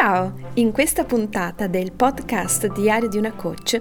Ciao! In questa puntata del podcast Diario di una coach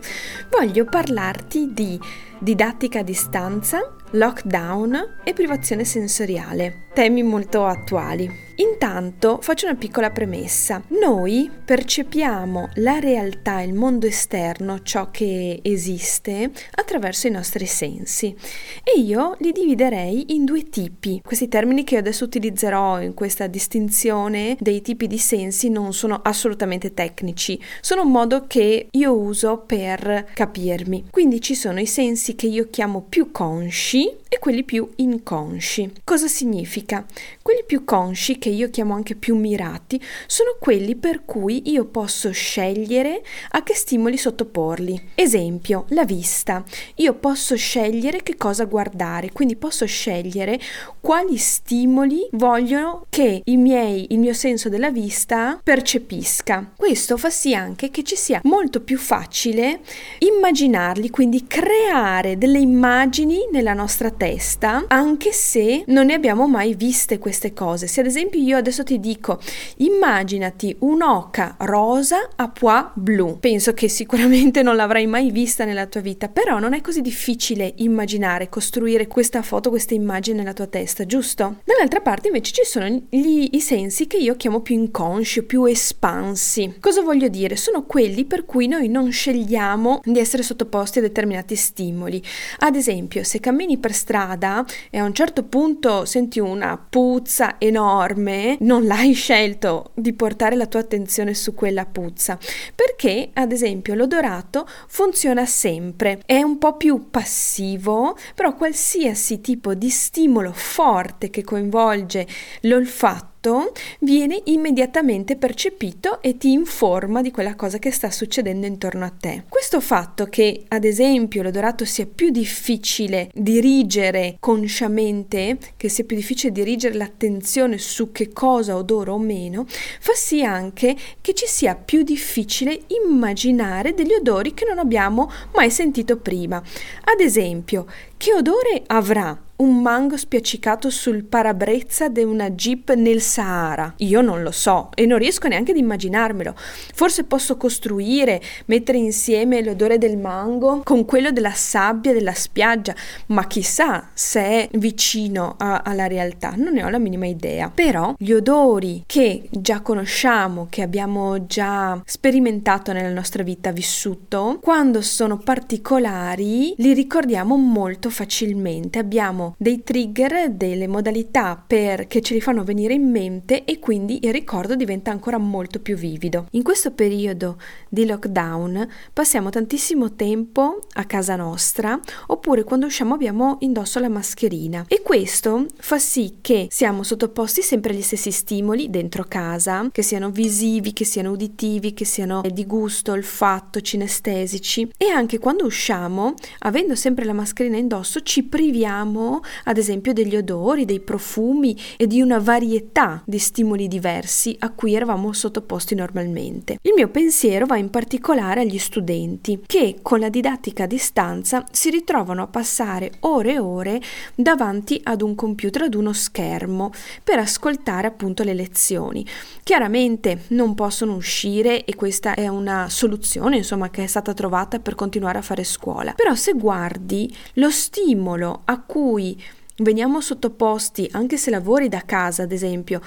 voglio parlarti di didattica a distanza, lockdown e privazione sensoriale, temi molto attuali. Intanto faccio una piccola premessa. Noi percepiamo la realtà, il mondo esterno, ciò che esiste, attraverso i nostri sensi. E io li dividerei in due tipi. Questi termini che adesso utilizzerò in questa distinzione dei tipi di sensi non sono assolutamente tecnici, sono un modo che io uso per capirmi. Quindi ci sono i sensi che io chiamo più consci e quelli più inconsci. Cosa significa? Quelli più consci, che io chiamo anche più mirati, sono quelli per cui io posso scegliere a che stimoli sottoporli. Esempio, la vista. Io posso scegliere che cosa guardare, quindi posso scegliere quali stimoli vogliono che miei, il mio senso della vista percepisca. Questo fa sì anche che ci sia molto più facile immaginarli, quindi creare delle immagini nella nostra testa, anche se non ne abbiamo mai viste queste cose. Se ad esempio io adesso ti dico immaginati un'oca rosa a pois blu, penso che sicuramente non l'avrai mai vista nella tua vita, però non è così difficile immaginare, costruire questa foto, questa immagine nella tua testa, giusto? Dall'altra parte invece ci sono gli, i sensi che io chiamo più inconsci, più espansi. Cosa voglio dire? Sono quelli per cui noi non scegliamo di essere sottoposti a determinati stimoli. Ad esempio, se cammini per strada e a un certo punto senti una puzza enorme, non l'hai scelto di portare la tua attenzione su quella puzza, perché ad esempio l'odorato funziona sempre, è un po' più passivo, però qualsiasi tipo di stimolo forte che coinvolge l'olfatto fatto viene immediatamente percepito e ti informa di quella cosa che sta succedendo intorno a te. Questo fatto che, ad esempio, l'odorato sia più difficile dirigere consciamente, che sia più difficile dirigere l'attenzione su che cosa odoro o meno, fa sì anche che ci sia più difficile immaginare degli odori che non abbiamo mai sentito prima. Ad esempio, che odore avrà un mango spiaccicato sul parabrezza di una jeep nel Sahara? Io non lo so e non riesco neanche ad immaginarmelo. Forse posso costruire, mettere insieme l'odore del mango con quello della sabbia della spiaggia, ma chissà se è vicino a, alla realtà, non ne ho la minima idea. Però gli odori che già conosciamo, che abbiamo già sperimentato nella nostra vita vissuto, quando sono particolari li ricordiamo molto facilmente. Abbiamo dei trigger, delle modalità per, che ce li fanno venire in mente e quindi il ricordo diventa ancora molto più vivido. In questo periodo di lockdown passiamo tantissimo tempo a casa nostra oppure quando usciamo abbiamo indosso la mascherina e questo fa sì che siamo sottoposti sempre agli stessi stimoli dentro casa, che siano visivi, che siano uditivi, che siano di gusto, olfatto, cinestesici e anche quando usciamo, avendo sempre la mascherina indosso, ci priviamo ad esempio degli odori, dei profumi e di una varietà di stimoli diversi a cui eravamo sottoposti normalmente. Il mio pensiero va in particolare agli studenti che con la didattica a distanza si ritrovano a passare ore e ore davanti ad un computer, ad uno schermo per ascoltare appunto le lezioni. Chiaramente non possono uscire e questa è una soluzione insomma che è stata trovata per continuare a fare scuola. Però se guardi lo stimolo a cui veniamo sottoposti, anche se lavori da casa, ad esempio,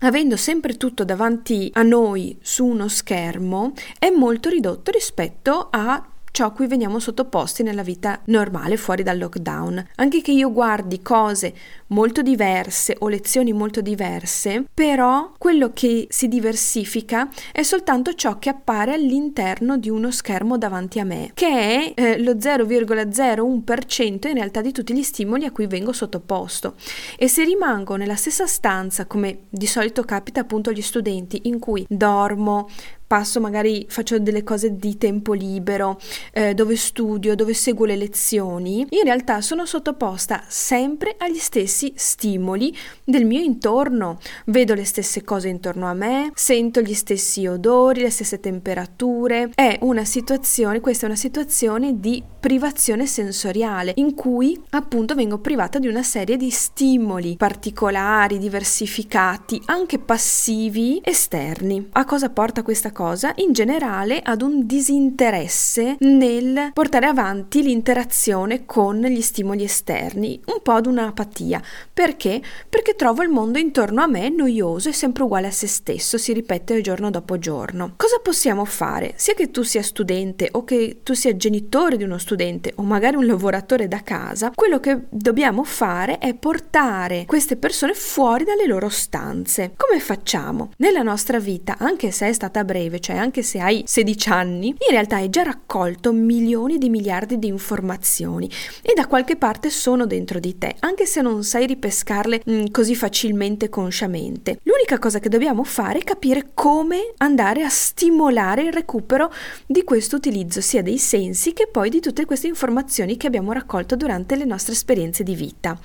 avendo sempre tutto davanti a noi su uno schermo, è molto ridotto rispetto a ciò a cui veniamo sottoposti nella vita normale fuori dal lockdown. Anche che io guardi cose molto diverse o lezioni molto diverse, però quello che si diversifica è soltanto ciò che appare all'interno di uno schermo davanti a me, che è eh, lo 0,01% in realtà di tutti gli stimoli a cui vengo sottoposto. E se rimango nella stessa stanza, come di solito capita appunto agli studenti, in cui dormo, passo magari faccio delle cose di tempo libero, eh, dove studio, dove seguo le lezioni, in realtà sono sottoposta sempre agli stessi stimoli del mio intorno. Vedo le stesse cose intorno a me, sento gli stessi odori, le stesse temperature. È una situazione, questa è una situazione di privazione sensoriale in cui appunto vengo privata di una serie di stimoli particolari, diversificati, anche passivi esterni. A cosa porta questa cosa? In generale ad un disinteresse nel portare avanti l'interazione con gli stimoli esterni, un po' ad un'apatia. Perché? Perché trovo il mondo intorno a me noioso e sempre uguale a se stesso, si ripete giorno dopo giorno. Cosa possiamo fare? Sia che tu sia studente o che tu sia genitore di uno studente o magari un lavoratore da casa, quello che dobbiamo fare è portare queste persone fuori dalle loro stanze. Come facciamo? Nella nostra vita, anche se è stata breve, cioè anche se hai 16 anni, in realtà hai già raccolto milioni di miliardi di informazioni e da qualche parte sono dentro di te, anche se non sai ripescarle mh, mm, così facilmente consciamente. L'unica cosa che dobbiamo fare è capire come andare a stimolare il recupero di questo utilizzo sia dei sensi che poi di tutte queste informazioni che abbiamo raccolto durante le nostre esperienze di vita.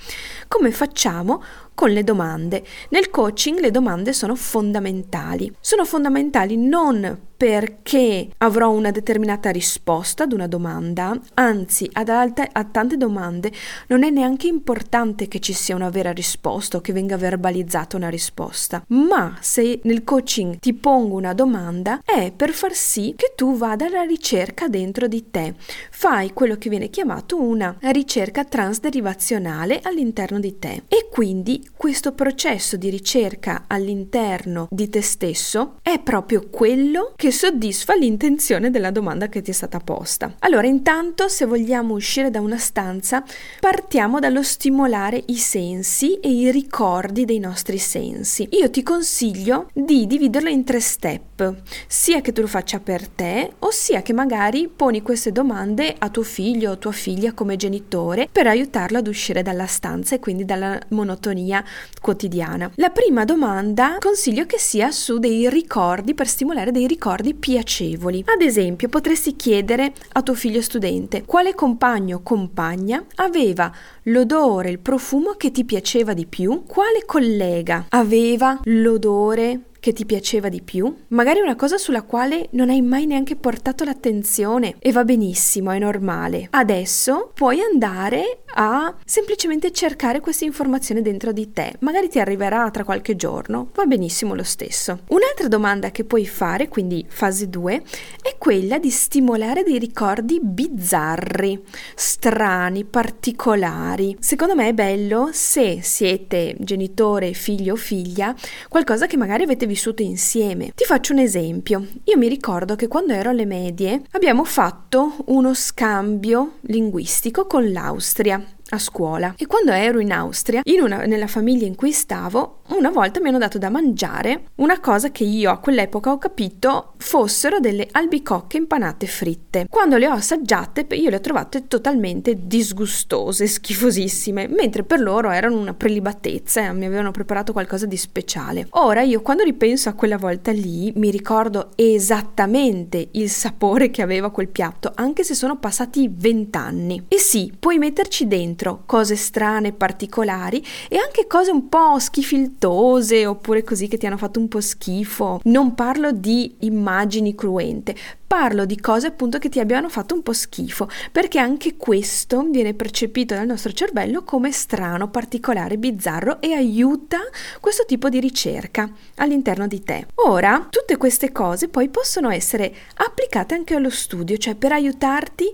Come facciamo? Con le domande. Nel coaching le domande sono fondamentali. Sono fondamentali non perché avrò una determinata risposta ad una domanda, anzi ad, alte, a tante domande non è neanche importante che ci sia una vera risposta o che venga verbalizzata una risposta, ma se nel coaching ti pongo una domanda è per far sì che tu vada alla ricerca dentro di te, fai quello che viene chiamato una ricerca transderivazionale all'interno di te. E quindi questo processo di ricerca all'interno di te stesso è proprio quello che soddisfa l'intenzione della domanda che ti è stata posta. Allora, intanto, se vogliamo uscire da una stanza, partiamo dallo stimolare i sensi e i ricordi dei nostri sensi. Io ti consiglio di dividerlo in tre step, sia che tu lo faccia per te, ossia che magari poni queste domande a tuo figlio o tua figlia come genitore per aiutarlo ad uscire dalla stanza e quindi dalla monotonia quotidiana. La prima domanda consiglio che sia su dei ricordi per stimolare dei ricordi piacevoli. Ad esempio, potresti chiedere a tuo figlio studente quale compagno o compagna aveva l'odore, il profumo che ti piaceva di più, quale collega aveva l'odore che ti piaceva di più, magari una cosa sulla quale non hai mai neanche portato l'attenzione e va benissimo, è normale. Adesso puoi andare a semplicemente cercare questa informazione dentro di te, magari ti arriverà tra qualche giorno, va benissimo lo stesso. Un'altra domanda che puoi fare, quindi fase 2, è quella di stimolare dei ricordi bizzarri, strani, particolari. Secondo me è bello se siete genitore, figlio o figlia, qualcosa che magari avete vissuto insieme. Ti faccio un esempio. Io mi ricordo che quando ero alle medie abbiamo fatto uno scambio linguistico con l'Austria a scuola e quando ero in Austria, in una, nella famiglia in cui stavo, una volta mi hanno dato da mangiare una cosa che io a quell'epoca ho capito fossero delle albicocche impanate fritte. Quando le ho assaggiate io le ho trovate totalmente disgustose, schifosissime, mentre per loro erano una prelibatezza e mi avevano preparato qualcosa di speciale. Ora io quando ripenso a quella volta lì mi ricordo esattamente il sapore che aveva quel piatto, anche se sono passati vent'anni. E sì, puoi metterci dentro cose strane, particolari e anche cose un po' schifiltose oppure così che ti hanno fatto un po' schifo. Non parlo di immagini cruente, parlo di cose appunto che ti abbiano fatto un po' schifo, perché anche questo viene percepito dal nostro cervello come strano, particolare, bizzarro e aiuta questo tipo di ricerca all'interno di te. Ora, tutte queste cose poi possono essere applicate anche allo studio, cioè per aiutarti,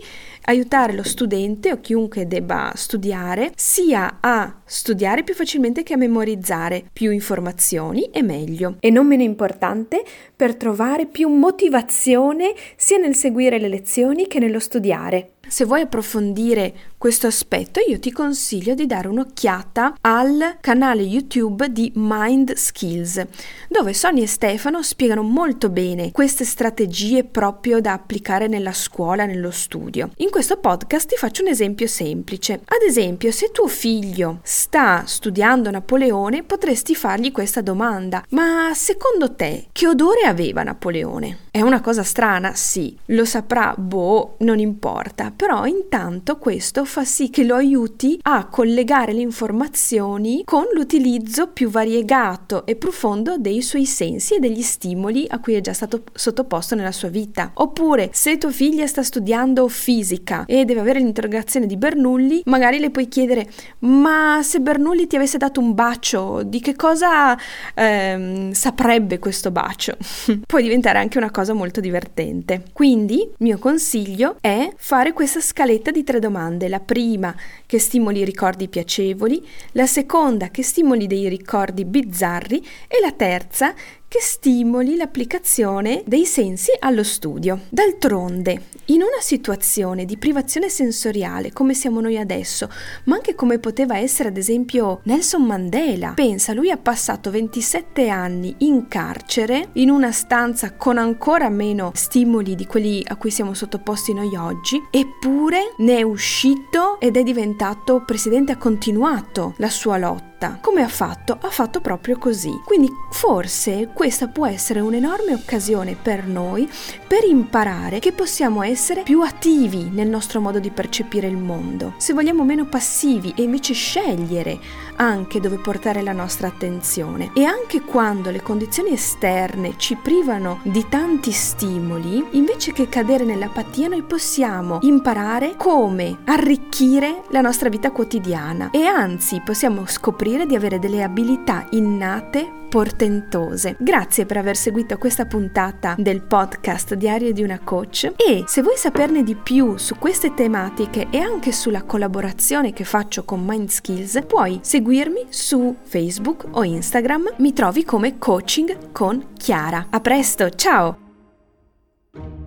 aiutare lo studente o chiunque debba studiare, sia a studiare più facilmente che a memorizzare più informazioni e meglio. E non meno importante, per trovare più motivazione sia nel seguire le lezioni che nello studiare. Se vuoi approfondire questo aspetto, io ti consiglio di dare un'occhiata al canale YouTube di Mind Skills, dove Sonia e Stefano spiegano molto bene queste strategie proprio da applicare nella scuola, nello studio. In questo podcast ti faccio un esempio semplice. Ad esempio, se tuo figlio sta studiando Napoleone, potresti fargli questa domanda: Ma secondo te che odore aveva Napoleone? È una cosa strana? Sì, lo saprà, boh, non importa, però intanto questo fa sì che lo aiuti a collegare le informazioni con l'utilizzo più variegato e profondo dei suoi sensi e degli stimoli a cui è già stato sottoposto nella sua vita. Oppure, se tua figlia sta studiando fisica e deve avere l'interrogazione di Bernoulli, magari le puoi chiedere: Ma se Bernoulli ti avesse dato un bacio, di che cosa ehm, saprebbe questo bacio? Può diventare anche una cosa molto divertente. Quindi, mio consiglio è fare questa scaletta di tre domande. La prima che stimoli ricordi piacevoli, la seconda che stimoli dei ricordi bizzarri e la terza che stimoli l'applicazione dei sensi allo studio. D'altronde, in una situazione di privazione sensoriale come siamo noi adesso, ma anche come poteva essere ad esempio Nelson Mandela, pensa, lui ha passato 27 anni in carcere, in una stanza con ancora meno stimoli di quelli a cui siamo sottoposti noi oggi, eppure ne è uscito ed è diventato presidente, ha continuato la sua lotta. Come ha fatto? Ha fatto proprio così. Quindi forse questa può essere un'enorme occasione per noi per imparare che possiamo essere più attivi nel nostro modo di percepire il mondo. Se vogliamo meno passivi e invece scegliere anche dove portare la nostra attenzione. E anche quando le condizioni esterne ci privano di tanti stimoli, invece che cadere nell'apatia, noi possiamo imparare come arricchire la nostra vita quotidiana e anzi possiamo scoprire di avere delle abilità innate portentose. Grazie per aver seguito questa puntata del podcast Diario di una coach e se vuoi saperne di più su queste tematiche e anche sulla collaborazione che faccio con Mind Skills, puoi seguirmi su Facebook o Instagram. Mi trovi come coaching con Chiara. A presto, ciao!